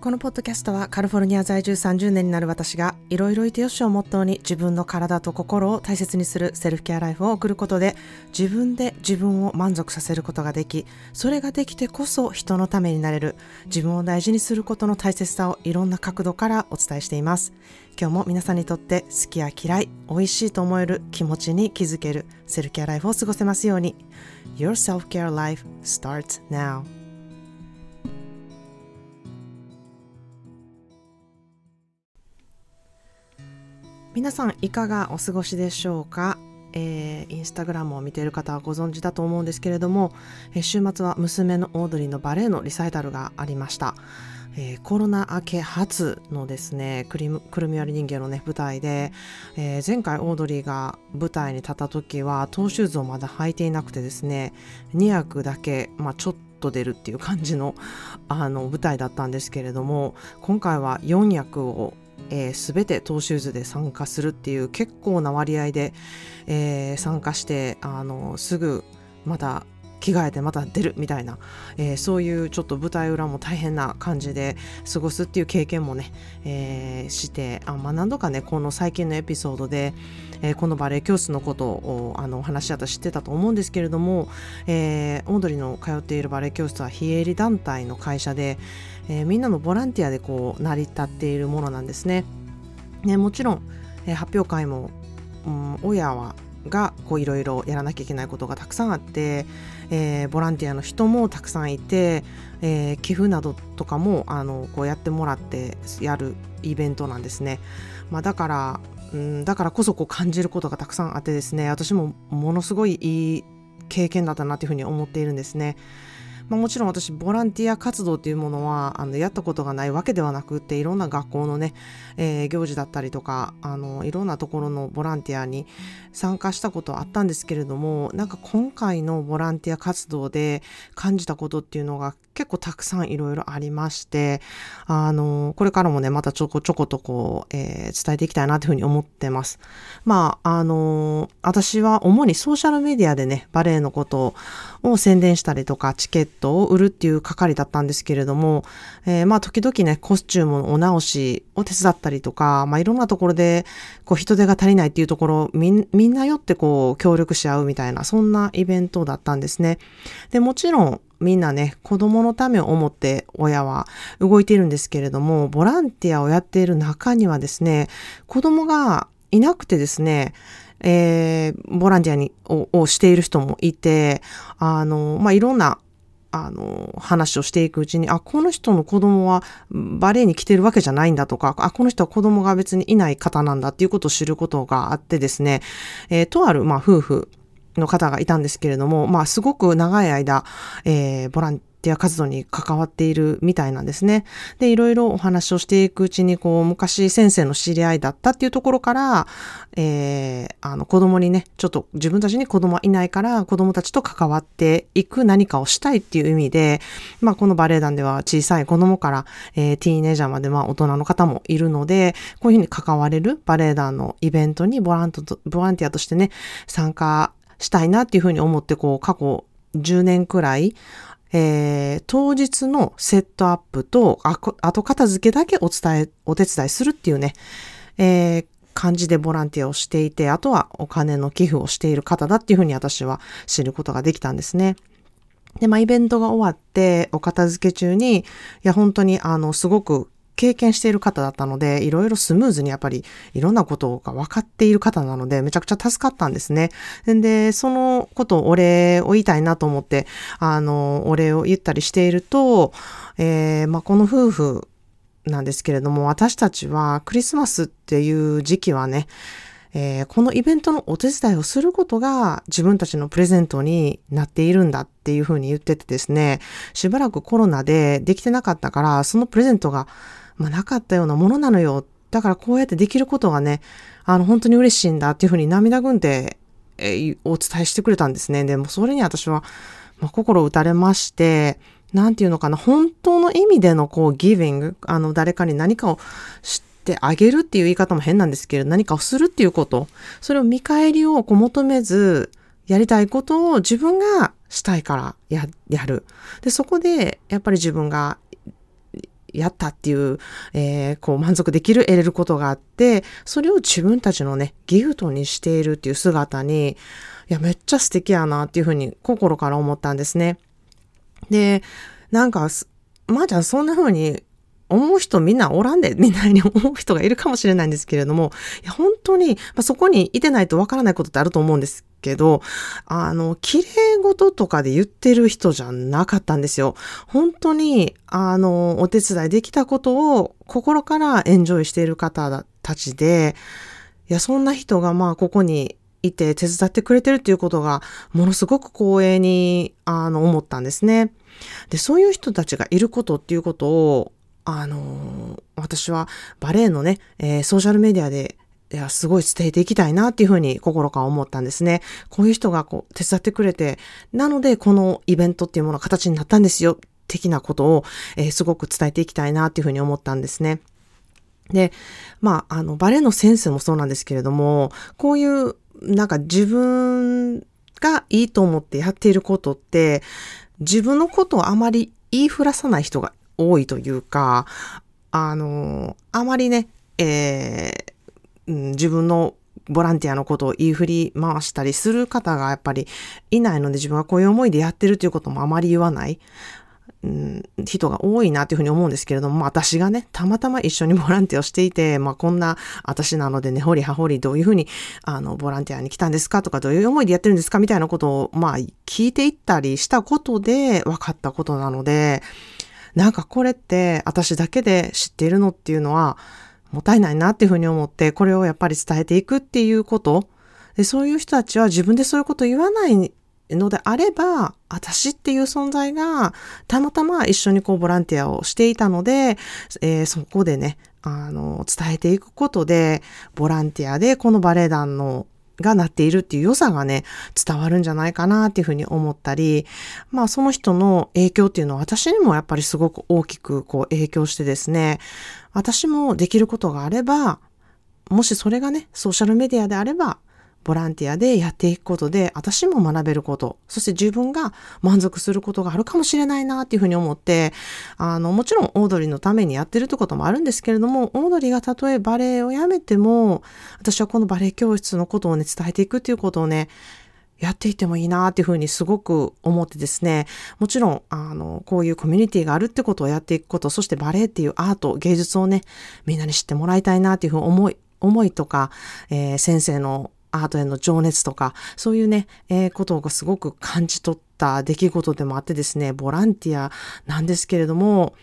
このポッドキャストはカリフォルニア在住30年になる私がいろいろいてよしをモットーに自分の体と心を大切にするセルフケアライフを送ることで自分で自分を満足させることができそれができてこそ人のためになれる自分を大事にすることの大切さをいろんな角度からお伝えしています。今日も皆さんにとって好きや嫌い美味しいと思える気持ちに気づけるセルフケアライフを過ごせますように。Your self-care life starts now. 皆さんいかがお過ごしでしょうか、えー、インスタグラムを見ている方はご存知だと思うんですけれども、えー、週末は娘のオードリーのバレエのリサイタルがありました、えー、コロナ明け初のですねくるみ割り人形のね舞台で、え前回オードリーが舞台に立った時はトーシューズをまだ履いていなくてですね2役だけ、まあ、ちょっと出るっていう感じのあの舞台だったんですけれども今回は4役をえー、全てトーシューズで参加するっていう結構な割合で、えー、参加してあのすぐまた着替えてまた出るみたいな、えー、そういうちょっと舞台裏も大変な感じで過ごすっていう経験もね、えー、してあ、まあ、何度かねこの最近のエピソードで、えー、このバレエ教室のことをあの話し合った知ってたと思うんですけれども、えー、オードリーの通っているバレエ教室は非営利団体の会社で、えー、みんなのボランティアでこう成り立っているものなんですね。ねもちろん、えー、発表会も、うん、親はがいろいろやらなきゃいけないことがたくさんあって、えー、ボランティアの人もたくさんいて、えー、寄付などとかもあのこうやってもらってやるイベントなんですね。まあ、だからうんだからこそこう感じることがたくさんあってですね私もものすごいいい経験だったなというふうに思っているんですね。まあ、もちろん私ボランティア活動っていうものはあのやったことがないわけではなくっていろんな学校のね、えー、行事だったりとかあのいろんなところのボランティアに参加したことあったんですけれどもなんか今回のボランティア活動で感じたことっていうのが結構たくさんいろいろありましてあのこれからもねまたちょこちょことこう、えー、伝えていきたいなというふうに思ってます。まああの私は主にソーシャルメディアでねバレエのことを宣伝したりとかチケットを売るっていう係だったんですけれども、えー、まあ時々ね、コスチュームのお直しを手伝ったりとか、まあいろんなところでこう人手が足りないっていうところみんなよってこう協力し合うみたいな、そんなイベントだったんですね。で、もちろんみんなね、子供のためを思って親は動いているんですけれども、ボランティアをやっている中にはですね、子供がいなくてですね、えー、ボランティアにをしている人もいて、あの、まあ、いろんなあの、話をしていくうちに、あ、この人の子供はバレエに来てるわけじゃないんだとか、あ、この人は子供が別にいない方なんだっていうことを知ることがあってですね、えー、とある、まあ、夫婦の方がいたんですけれども、まあ、すごく長い間、えー、ボランティア活動に関わっているみたいなんですね。で、いろいろお話をしていくうちに、こう、昔先生の知り合いだったっていうところから、えー、あの、子供にね、ちょっと自分たちに子供はいないから、子供たちと関わっていく何かをしたいっていう意味で、まあ、このバレエ団では小さい子供から、えー、ティーネイジャーまで、まあ、大人の方もいるので、こういうふうに関われるバレエ団のイベントにボラントボランティアとしてね、参加したいなっていうふうに思って、こう、過去10年くらい、えー、当日のセットアップと後片付けだけお伝え、お手伝いするっていうね、えー、感じでボランティアをしていて、あとはお金の寄付をしている方だっていうふうに私は知ることができたんですね。で、まあ、イベントが終わって、お片付け中に、いや、本当に、あの、すごく経験している方だったので、いろいろスムーズにやっぱりいろんなことが分かっている方なので、めちゃくちゃ助かったんですね。で、そのことをお礼を言いたいなと思って、あの、お礼を言ったりしていると、えー、まあ、この夫婦なんですけれども、私たちはクリスマスっていう時期はね、えー、このイベントのお手伝いをすることが自分たちのプレゼントになっているんだっていうふうに言っててですね、しばらくコロナでできてなかったから、そのプレゼントがまあ、なかったようなものなのよ。だからこうやってできることがね、あの、本当に嬉しいんだっていうふうに涙ぐんで、えー、お伝えしてくれたんですね。でもそれに私は、まあ、心打たれまして、なんていうのかな、本当の意味でのこう、ギビング、あの、誰かに何かを知ってあげるっていう言い方も変なんですけど、何かをするっていうこと、それを見返りをこう求めず、やりたいことを自分がしたいからや、やる。で、そこで、やっぱり自分がやったっていう、えー、こう満足できる得れることがあって、それを自分たちのね、ギフトにしているっていう姿に、いや、めっちゃ素敵やなっていうふうに心から思ったんですね。で、なんか、まあちゃんそんな風に思う人みんなおらんで、みたいに思う人がいるかもしれないんですけれども、いや本当に、まあ、そこにいてないとわからないことってあると思うんですけど、あの、綺麗事とかで言ってる人じゃなかったんですよ。本当に、あの、お手伝いできたことを心からエンジョイしている方たちで、いや、そんな人がまあ、ここにいて手伝ってくれてるっていうことが、ものすごく光栄に、あの、思ったんですね。で、そういう人たちがいることっていうことを、あの私はバレエのね、えー、ソーシャルメディアでいや、すごい伝えていきたいなっていうふうに心から思ったんですね。こういう人がこう手伝ってくれて、なのでこのイベントっていうものが形になったんですよ、的なことを、えー、すごく伝えていきたいなっていうふうに思ったんですね。で、まあ、あの、バレエの先生もそうなんですけれども、こういう、なんか自分がいいと思ってやっていることって、自分のことをあまり言いふらさない人が多いというか、あの、あまりね、えー、自分のボランティアのことを言い振り回したりする方がやっぱりいないので自分はこういう思いでやってるということもあまり言わない。うん、人が多いなというふうに思うんですけれども、まあ、私がね、たまたま一緒に ボランティアをしていて、まあ、こんな私なのでね、ほりはほりどういうふうに、あの、ボランティアに来たんですかとか、どういう思いでやってるんですかみたいなことを、まあ、聞いていったりしたことで分かったことなので、なんかこれって私だけで知っているのっていうのは、もったいないなっていうふうに思って、これをやっぱり伝えていくっていうこと、でそういう人たちは自分でそういうこと言わないのであれば、私っていう存在がたまたま一緒にこうボランティアをしていたので、えー、そこでね、あの、伝えていくことで、ボランティアでこのバレエ団のがなっているっていう良さがね、伝わるんじゃないかなっていうふうに思ったり、まあその人の影響っていうのは私にもやっぱりすごく大きくこう影響してですね、私もできることがあれば、もしそれがね、ソーシャルメディアであれば、ボランティアでやっていくことで、私も学べること、そして自分が満足することがあるかもしれないなっていうふうに思って、あの、もちろんオードリーのためにやってるってこともあるんですけれども、オードリーがたとえバレエをやめても、私はこのバレエ教室のことをね、伝えていくっていうことをね、やっていてもいいなっていうふうにすごく思ってですね、もちろん、あの、こういうコミュニティがあるってことをやっていくこと、そしてバレエっていうアート、芸術をね、みんなに知ってもらいたいなっていうふうに思い、思いとか、えー、先生のアートへの情熱とか、そういうね、えー、ことがすごく感じ取った出来事でもあってですね、ボランティアなんですけれども、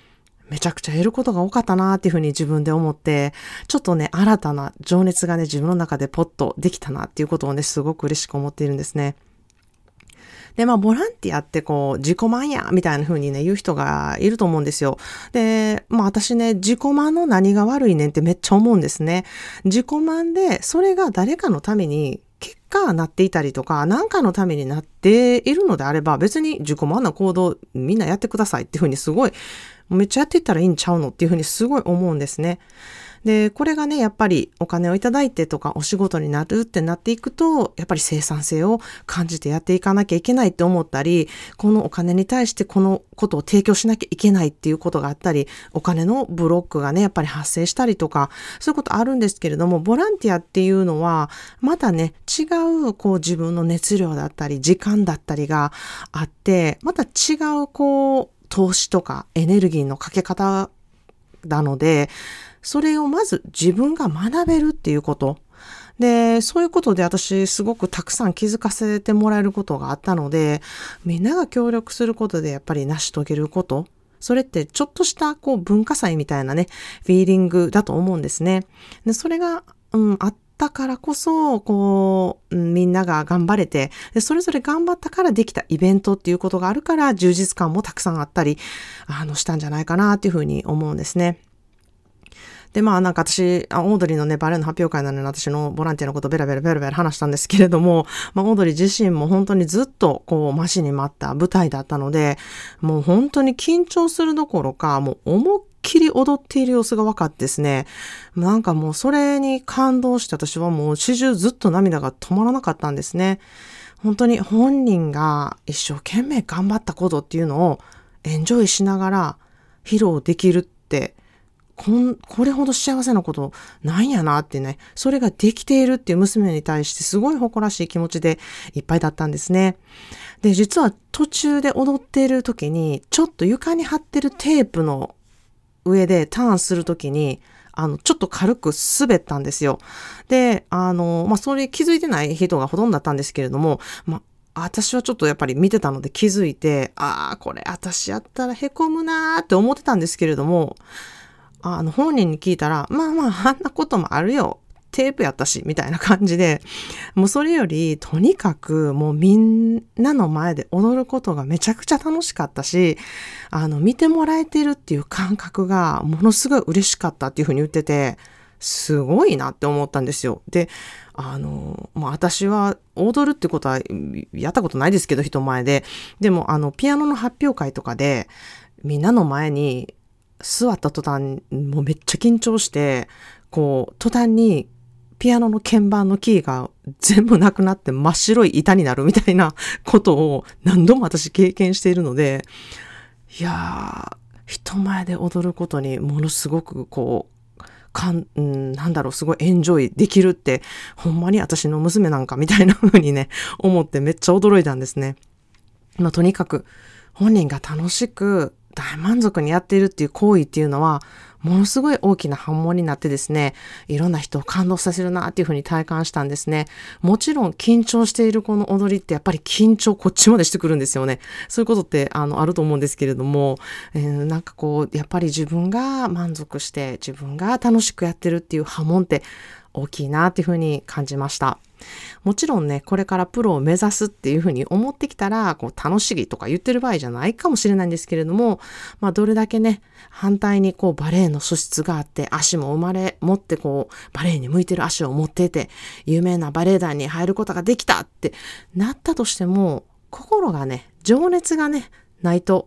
めちゃくちゃ得ることが多かったなっていうふうに自分で思って、ちょっとね、新たな情熱がね、自分の中でポッとできたなっていうことをね、すごく嬉しく思っているんですね。で、まあ、ボランティアってこう、自己満や、みたいな風にね、言う人がいると思うんですよ。で、まあ、私ね、自己満の何が悪いねんってめっちゃ思うんですね。自己満で、それが誰かのために結果なっていたりとか、何かのためになっているのであれば、別に自己満な行動みんなやってくださいっていう風にすごい、めっちゃやっていったらいいんちゃうのっていう風にすごい思うんですね。で、これがね、やっぱりお金をいただいてとかお仕事になるってなっていくと、やっぱり生産性を感じてやっていかなきゃいけないって思ったり、このお金に対してこのことを提供しなきゃいけないっていうことがあったり、お金のブロックがね、やっぱり発生したりとか、そういうことあるんですけれども、ボランティアっていうのは、またね、違う、こう自分の熱量だったり、時間だったりがあって、また違う、こう、投資とかエネルギーのかけ方なので、それをまず自分が学べるっていうこと。で、そういうことで私すごくたくさん気づかせてもらえることがあったので、みんなが協力することでやっぱり成し遂げること。それってちょっとしたこう文化祭みたいなね、フィーリングだと思うんですね。で、それが、うん、あったからこそ、こう、みんなが頑張れてで、それぞれ頑張ったからできたイベントっていうことがあるから充実感もたくさんあったり、あの、したんじゃないかなっていうふうに思うんですね。で、まあなんか私、オードリーのね、バレエの発表会なのに私のボランティアのことベラベラベラベラ話したんですけれども、まあオードリー自身も本当にずっとこう、マシに待った舞台だったので、もう本当に緊張するどころか、もう思いっきり踊っている様子が分かってですね、なんかもうそれに感動して私はもう始終ずっと涙が止まらなかったんですね。本当に本人が一生懸命頑張ったことっていうのをエンジョイしながら披露できるってこん、これほど幸せなことないんやなってね、それができているっていう娘に対してすごい誇らしい気持ちでいっぱいだったんですね。で、実は途中で踊っている時に、ちょっと床に貼ってるテープの上でターンする時に、あの、ちょっと軽く滑ったんですよ。で、あの、まあ、それ気づいてない人がほとんどだったんですけれども、まあ、私はちょっとやっぱり見てたので気づいて、ああ、これ私やったら凹むなーって思ってたんですけれども、あの、本人に聞いたら、まあまあ、あんなこともあるよ。テープやったし、みたいな感じで、もうそれより、とにかくもうみんなの前で踊ることがめちゃくちゃ楽しかったし、あの、見てもらえてるっていう感覚がものすごい嬉しかったっていうふうに言ってて、すごいなって思ったんですよ。で、あの、まあ、私は踊るってことはやったことないですけど、人前で。でも、あの、ピアノの発表会とかで、みんなの前に座った途端、もうめっちゃ緊張して、こう、途端にピアノの鍵盤のキーが全部なくなって真っ白い板になるみたいなことを何度も私経験しているので、いやー、人前で踊ることにものすごくこう、かん、うん、なんだろう、すごいエンジョイできるって、ほんまに私の娘なんかみたいな風にね、思ってめっちゃ驚いたんですね。まあ、とにかく、本人が楽しく大満足にやっているっていう行為っていうのは、ものすごい大きな反問になってですね、いろんな人を感動させるなっていうふうに体感したんですね。もちろん緊張しているこの踊りってやっぱり緊張こっちまでしてくるんですよね。そういうことってあのあると思うんですけれども、えー、なんかこう、やっぱり自分が満足して自分が楽しくやってるっていう波紋って大きいなっていうふうに感じました。もちろんね、これからプロを目指すっていうふうに思ってきたら、こう楽しぎとか言ってる場合じゃないかもしれないんですけれども、まあどれだけね、反対にこうバレエの素質があって、足も生まれ持ってこう、バレエに向いてる足を持ってて、有名なバレエ団に入ることができたってなったとしても、心がね、情熱がね、ないと、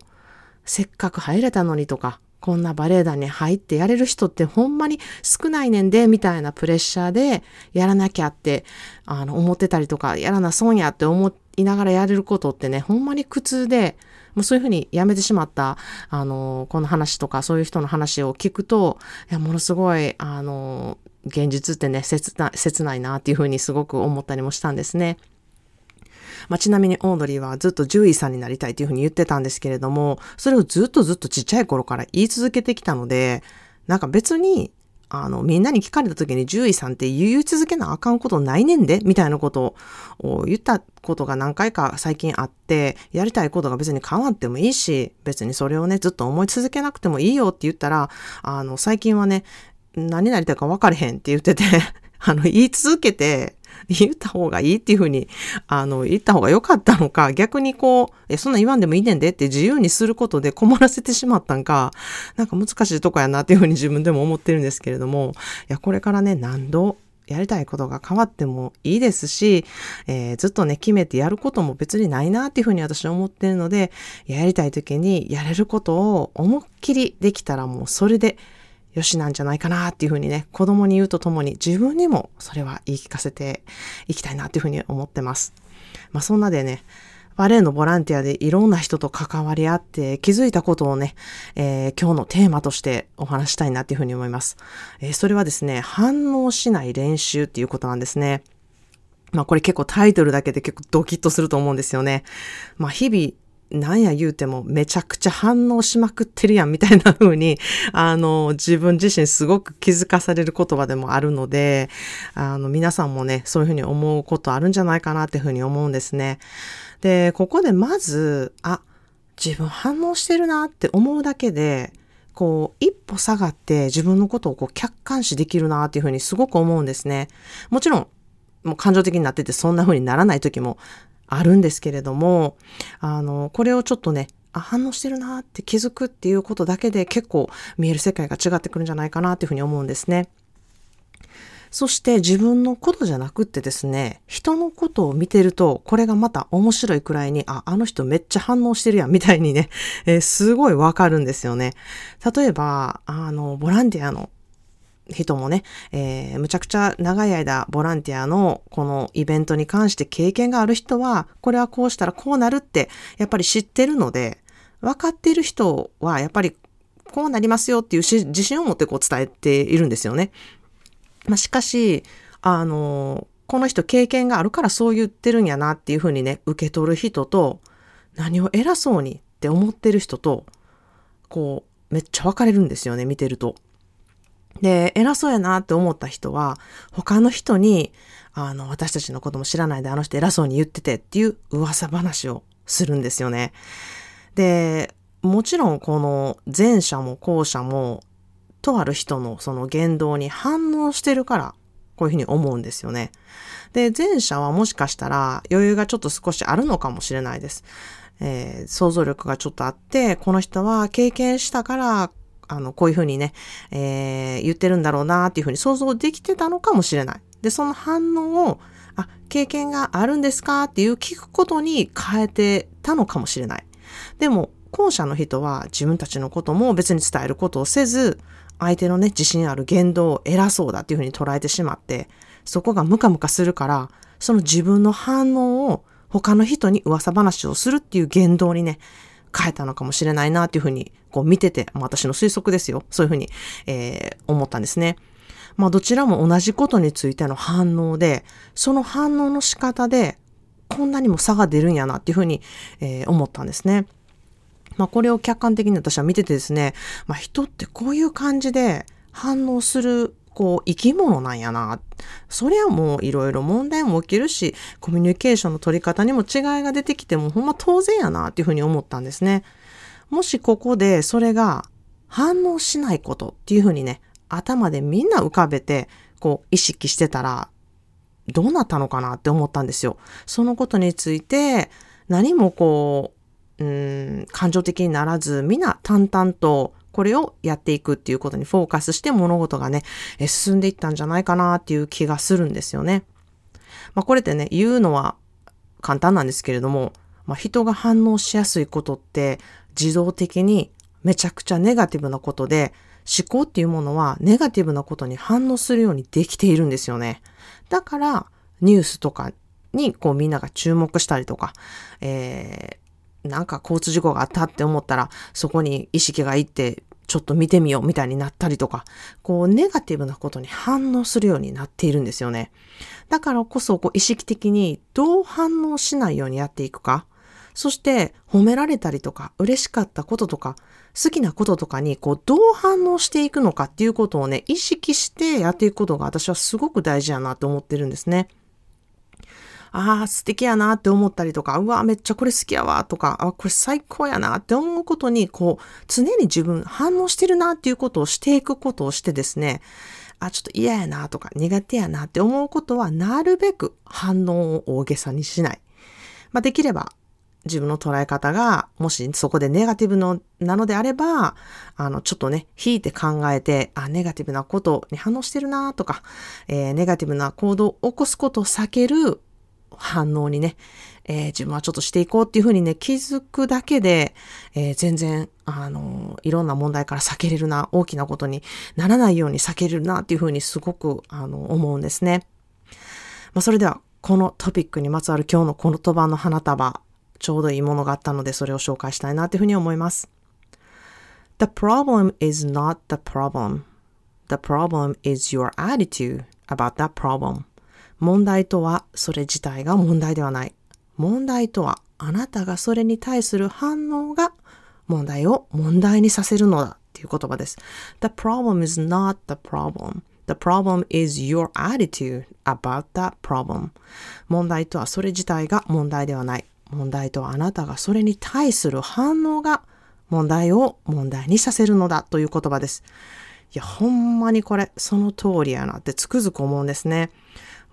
せっかく入れたのにとか、こんなバレエ団に入ってやれる人ってほんまに少ないねんで、みたいなプレッシャーでやらなきゃって、あの、思ってたりとか、やらな損やって思いながらやれることってね、ほんまに苦痛で、もうそういうふうにやめてしまった、あの、この話とか、そういう人の話を聞くと、いや、ものすごい、あの、現実ってね、切な切ないなっていうふうにすごく思ったりもしたんですね。まあ、ちなみにオードリーはずっと獣医さんになりたいというふうに言ってたんですけれども、それをずっとずっとちっちゃい頃から言い続けてきたので、なんか別に、あの、みんなに聞かれた時に獣医さんって言い続けなあかんことないねんで、みたいなことを言ったことが何回か最近あって、やりたいことが別に変わってもいいし、別にそれをね、ずっと思い続けなくてもいいよって言ったら、あの、最近はね、何になりたいか分かれへんって言っててあの、言い続けて、言った方がいいっていうふうに、あの、言った方が良かったのか、逆にこう、え、そんな言わんでもいいねんでって自由にすることで困らせてしまったんか、なんか難しいとこやなっていうふうに自分でも思ってるんですけれども、いや、これからね、何度、やりたいことが変わってもいいですし、えー、ずっとね、決めてやることも別にないなっていうふうに私は思ってるので、やりたい時にやれることを思いっきりできたらもうそれでよしなんじゃないかなっていうふうにね、子供に言うとともに自分にもそれは言い聞かせていきたいなっていうふうに思ってます。まあそんなでね、バレエのボランティアでいろんな人と関わり合って気づいたことをね、えー、今日のテーマとしてお話したいなっていうふうに思います。えー、それはですね、反応しない練習っていうことなんですね。まあこれ結構タイトルだけで結構ドキッとすると思うんですよね。まあ日々なんや言うてもめちゃくちゃ反応しまくってるやんみたいな風に、あの、自分自身すごく気づかされる言葉でもあるので、あの、皆さんもね、そういう風に思うことあるんじゃないかなっていう風に思うんですね。で、ここでまず、あ、自分反応してるなって思うだけで、こう、一歩下がって自分のことをこう客観視できるなっていう風にすごく思うんですね。もちろん、もう感情的になっててそんな風にならない時もあるんですけれども、あの、これをちょっとね、あ、反応してるなって気づくっていうことだけで結構見える世界が違ってくるんじゃないかなっていうふうに思うんですね。そして自分のことじゃなくってですね、人のことを見てると、これがまた面白いくらいに、あ、あの人めっちゃ反応してるやん、みたいにね、えー、すごいわかるんですよね。例えば、あの、ボランティアの人もね、えー、むちゃくちゃ長い間ボランティアのこのイベントに関して経験がある人は、これはこうしたらこうなるって、やっぱり知ってるので、分かっている人はやっぱりこうなりますよっていう自信を持ってこう伝えているんですよね。まあ、しかし、あの、この人経験があるからそう言ってるんやなっていうふうにね、受け取る人と、何を偉そうにって思ってる人と、こう、めっちゃ分かれるんですよね、見てると。で、偉そうやなって思った人は、他の人に、あの、私たちのことも知らないであの人偉そうに言っててっていう噂話をするんですよね。で、もちろんこの前者も後者も、とある人のその言動に反応してるから、こういうふうに思うんですよね。で、前者はもしかしたら余裕がちょっと少しあるのかもしれないです。えー、想像力がちょっとあって、この人は経験したから、あの、こういうふうにね、えー、言ってるんだろうなっていうふうに想像できてたのかもしれない。で、その反応を、あ、経験があるんですかっていう聞くことに変えてたのかもしれない。でも、後者の人は自分たちのことも別に伝えることをせず、相手のね、自信ある言動を偉そうだっていうふうに捉えてしまって、そこがムカムカするから、その自分の反応を他の人に噂話をするっていう言動にね、変えたのかもしれないなっていうふうに、こう見てて、私の推測ですよ。そういうふうに、えー、思ったんですね。まあどちらも同じことについての反応で、その反応の仕方で、こんなにも差が出るんやなっていうふうに、えー、思ったんですね。まあこれを客観的に私は見ててですね、まあ人ってこういう感じで反応するこう、生き物なんやな。そりゃもういろいろ問題も起きるし、コミュニケーションの取り方にも違いが出てきてもほんま当然やなっていうふうに思ったんですね。もしここでそれが反応しないことっていうふうにね、頭でみんな浮かべて、こう意識してたら、どうなったのかなって思ったんですよ。そのことについて、何もこう、うん、感情的にならず、みんな淡々とこれをやっていくっていうことにフォーカスして物事がね、進んでいったんじゃないかなっていう気がするんですよね。まあこれってね、言うのは簡単なんですけれども、まあ人が反応しやすいことって自動的にめちゃくちゃネガティブなことで、思考っていうものはネガティブなことに反応するようにできているんですよね。だから、ニュースとかにこうみんなが注目したりとか、えー、なんか交通事故があったって思ったら、そこに意識がいってちょっと見てみようみたいになったりとか、こうネガティブなことに反応するようになっているんですよね。だからこそこう意識的にどう反応しないようにやっていくか、そして褒められたりとか嬉しかったこととか好きなこととかにこうどう反応していくのかっていうことをね、意識してやっていくことが私はすごく大事やなと思ってるんですね。ああ、素敵やなって思ったりとか、うわ、めっちゃこれ好きやわとか、あ、これ最高やなって思うことに、こう、常に自分反応してるなっていうことをしていくことをしてですね、あ、ちょっと嫌やなとか苦手やなって思うことは、なるべく反応を大げさにしない。まあ、できれば、自分の捉え方が、もしそこでネガティブのなのであれば、あの、ちょっとね、引いて考えて、あ、ネガティブなことに反応してるなとか、えー、ネガティブな行動を起こすことを避ける反応にね、えー、自分はちょっとしていこうっていうふうにね、気づくだけで、えー、全然、あの、いろんな問題から避けれるな、大きなことにならないように避けれるなっていうふうにすごく、あの、思うんですね。まあ、それでは、このトピックにまつわる今日の言葉の花束、ちょうどいいものがあったので、それを紹介したいなというふうに思います。The problem is not the problem. The problem is your attitude about that problem. 問題とはそれ自体が問題ではない。問題とはあなたがそれに対する反応が問題を問題にさせるのだっていう言葉です。The problem is not the problem. The problem is your attitude about that problem. 問題とはそれ自体が問題ではない。問題とはあなたがそれに対する反応が問題を問題にさせるのだという言葉です。いや、ほんまにこれ、その通りやなってつくづく思うんですね。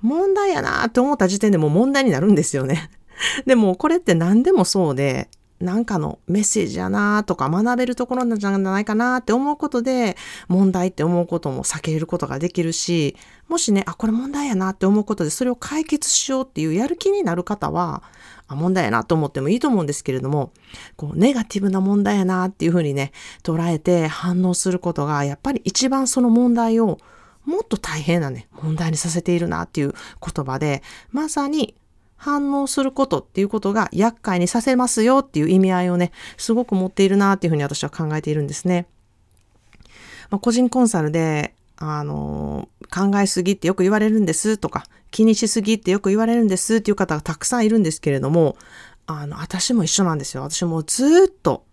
問題やなって思った時点でもう問題になるんですよね。でもこれって何でもそうで、なんかのメッセージやなとか学べるところなんじゃないかなって思うことで問題って思うことも避けることができるし、もしね、あ、これ問題やなって思うことでそれを解決しようっていうやる気になる方は、あ問題やなと思ってもいいと思うんですけれども、こうネガティブな問題やなっていうふうにね、捉えて反応することがやっぱり一番その問題をもっと大変なね、問題にさせているなっていう言葉で、まさに反応することっていうことが厄介にさせますよっていう意味合いをね、すごく持っているなっていうふうに私は考えているんですね。まあ、個人コンサルで、あの、考えすぎってよく言われるんですとか、気にしすぎってよく言われるんですっていう方がたくさんいるんですけれども、あの、私も一緒なんですよ。私もずっと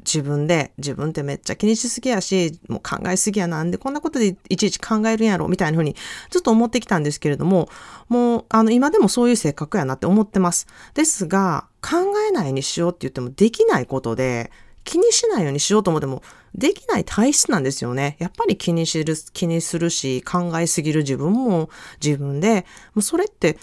自分で、自分ってめっちゃ気にしすぎやし、もう考えすぎやなんで、こんなことでいちいち考えるんやろ、みたいな風にずっと思ってきたんですけれども、もう、あの、今でもそういう性格やなって思ってます。ですが、考えないにしようって言ってもできないことで、気にしないようにしようと思っても、できない体質なんですよね。やっぱり気にしる、気にするし、考えすぎる自分も自分で、もうそれって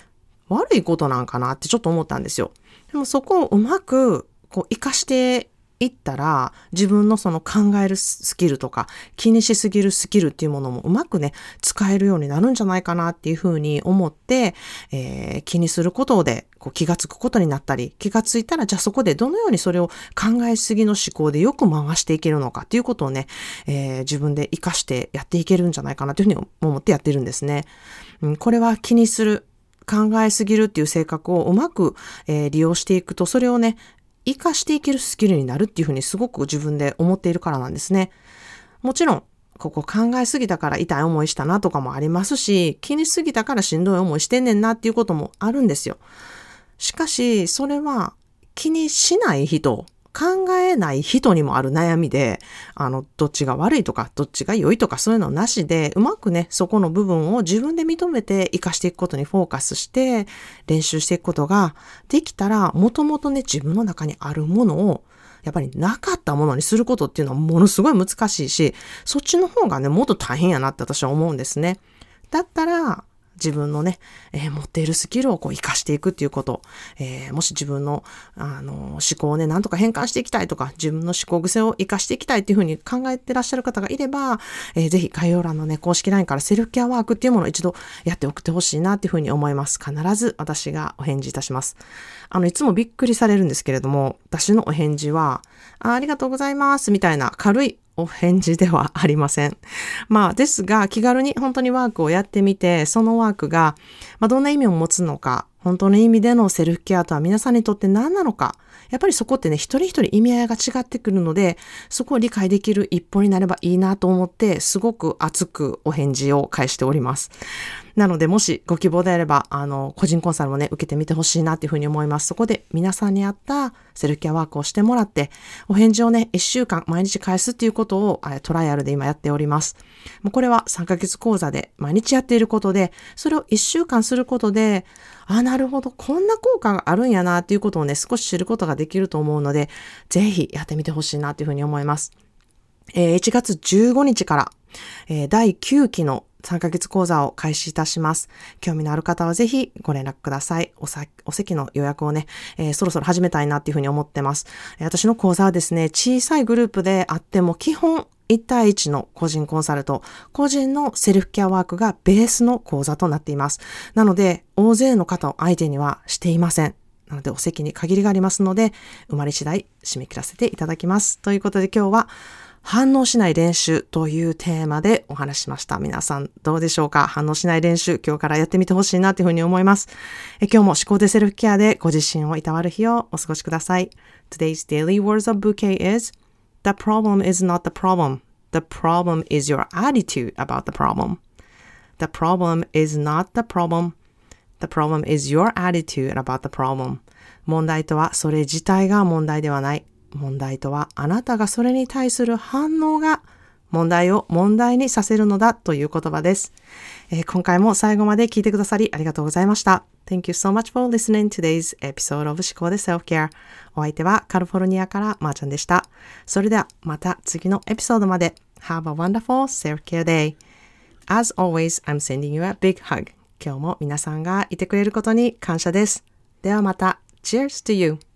悪いことなんかなってちょっと思ったんですよ。でもそこをうまく、こう、活かしていったら、自分のその考えるスキルとか、気にしすぎるスキルっていうものもうまくね、使えるようになるんじゃないかなっていうふうに思って、えー、気にすることで、こう気がつくことになったり、気がついたら、じゃあそこでどのようにそれを考えすぎの思考でよく回していけるのかっていうことをね、えー、自分で活かしてやっていけるんじゃないかなというふうに思ってやってるんですね。うん、これは気にする。考えすぎるっていう性格をうまく、えー、利用していくと、それをね、活かしていけるスキルになるっていうふうにすごく自分で思っているからなんですね。もちろん、ここ考えすぎたから痛い思いしたなとかもありますし、気にすぎたからしんどい思いしてんねんなっていうこともあるんですよ。しかし、それは気にしない人考えない人にもある悩みで、あの、どっちが悪いとか、どっちが良いとか、そういうのなしで、うまくね、そこの部分を自分で認めて活かしていくことにフォーカスして、練習していくことができたら、もともとね、自分の中にあるものを、やっぱりなかったものにすることっていうのはものすごい難しいし、そっちの方がね、もっと大変やなって私は思うんですね。だったら、自分のね、えー、持っているスキルをこう活かしていくっていうこと、えー、もし自分の、あの、思考をね、なんとか変換していきたいとか、自分の思考癖を活かしていきたいっていうふうに考えてらっしゃる方がいれば、えー、ぜひ概要欄のね、公式 LINE からセルフケアワークっていうものを一度やって送ってほしいなっていうふうに思います。必ず私がお返事いたします。あの、いつもびっくりされるんですけれども、私のお返事は、あありがとうございますみたいな軽いお返事ではありません。まあ、ですが、気軽に本当にワークをやってみて、そのワークが、まあ、どんな意味を持つのか、本当の意味でのセルフケアとは皆さんにとって何なのか、やっぱりそこってね、一人一人意味合いが違ってくるので、そこを理解できる一歩になればいいなと思って、すごく熱くお返事を返しております。なので、もしご希望であれば、あの、個人コンサルもね、受けてみてほしいなっていうふうに思います。そこで皆さんに合ったセルフケアワークをしてもらって、お返事をね、一週間毎日返すっていうことをトライアルで今やっております。もうこれは3ヶ月講座で毎日やっていることで、それを一週間することで、あ、なるほど、こんな効果があるんやなっていうことをね、少し知ることができると思うので、ぜひやってみてほしいなっていうふうに思います。えー、1月15日から、えー、第9期の3ヶ月講座を開始いたします。興味のある方はぜひご連絡ください。おさお席の予約をね、えー、そろそろ始めたいなっていうふうに思ってます。私の講座はですね、小さいグループであっても基本1対1の個人コンサルと、個人のセルフケアワークがベースの講座となっています。なので、大勢の方を相手にはしていません。なので、お席に限りがありますので、生まれ次第締め切らせていただきます。ということで今日は、反応しない練習というテーマでお話しました。皆さんどうでしょうか反応しない練習、今日からやってみてほしいなというふうに思います。え今日も思考でセルフケアでご自身をいたわる日をお過ごしください。Today's daily words of bouquet is The problem is not the problem. The problem is your attitude about the problem. The problem is not the problem. The problem is your attitude about the problem. 問題とはそれ自体が問題ではない。問題とはあなたがそれに対する反応が問題を問題にさせるのだという言葉です。えー、今回も最後まで聞いてくださりありがとうございました。Thank you so much for listening today's episode of 思考で Self-Care。お相手はカリフォルニアからまーちゃんでした。それではまた次のエピソードまで。Have a wonderful self-care day. As always, I'm sending you a big hug. 今日も皆さんがいてくれることに感謝です。ではまた。Cheers to you!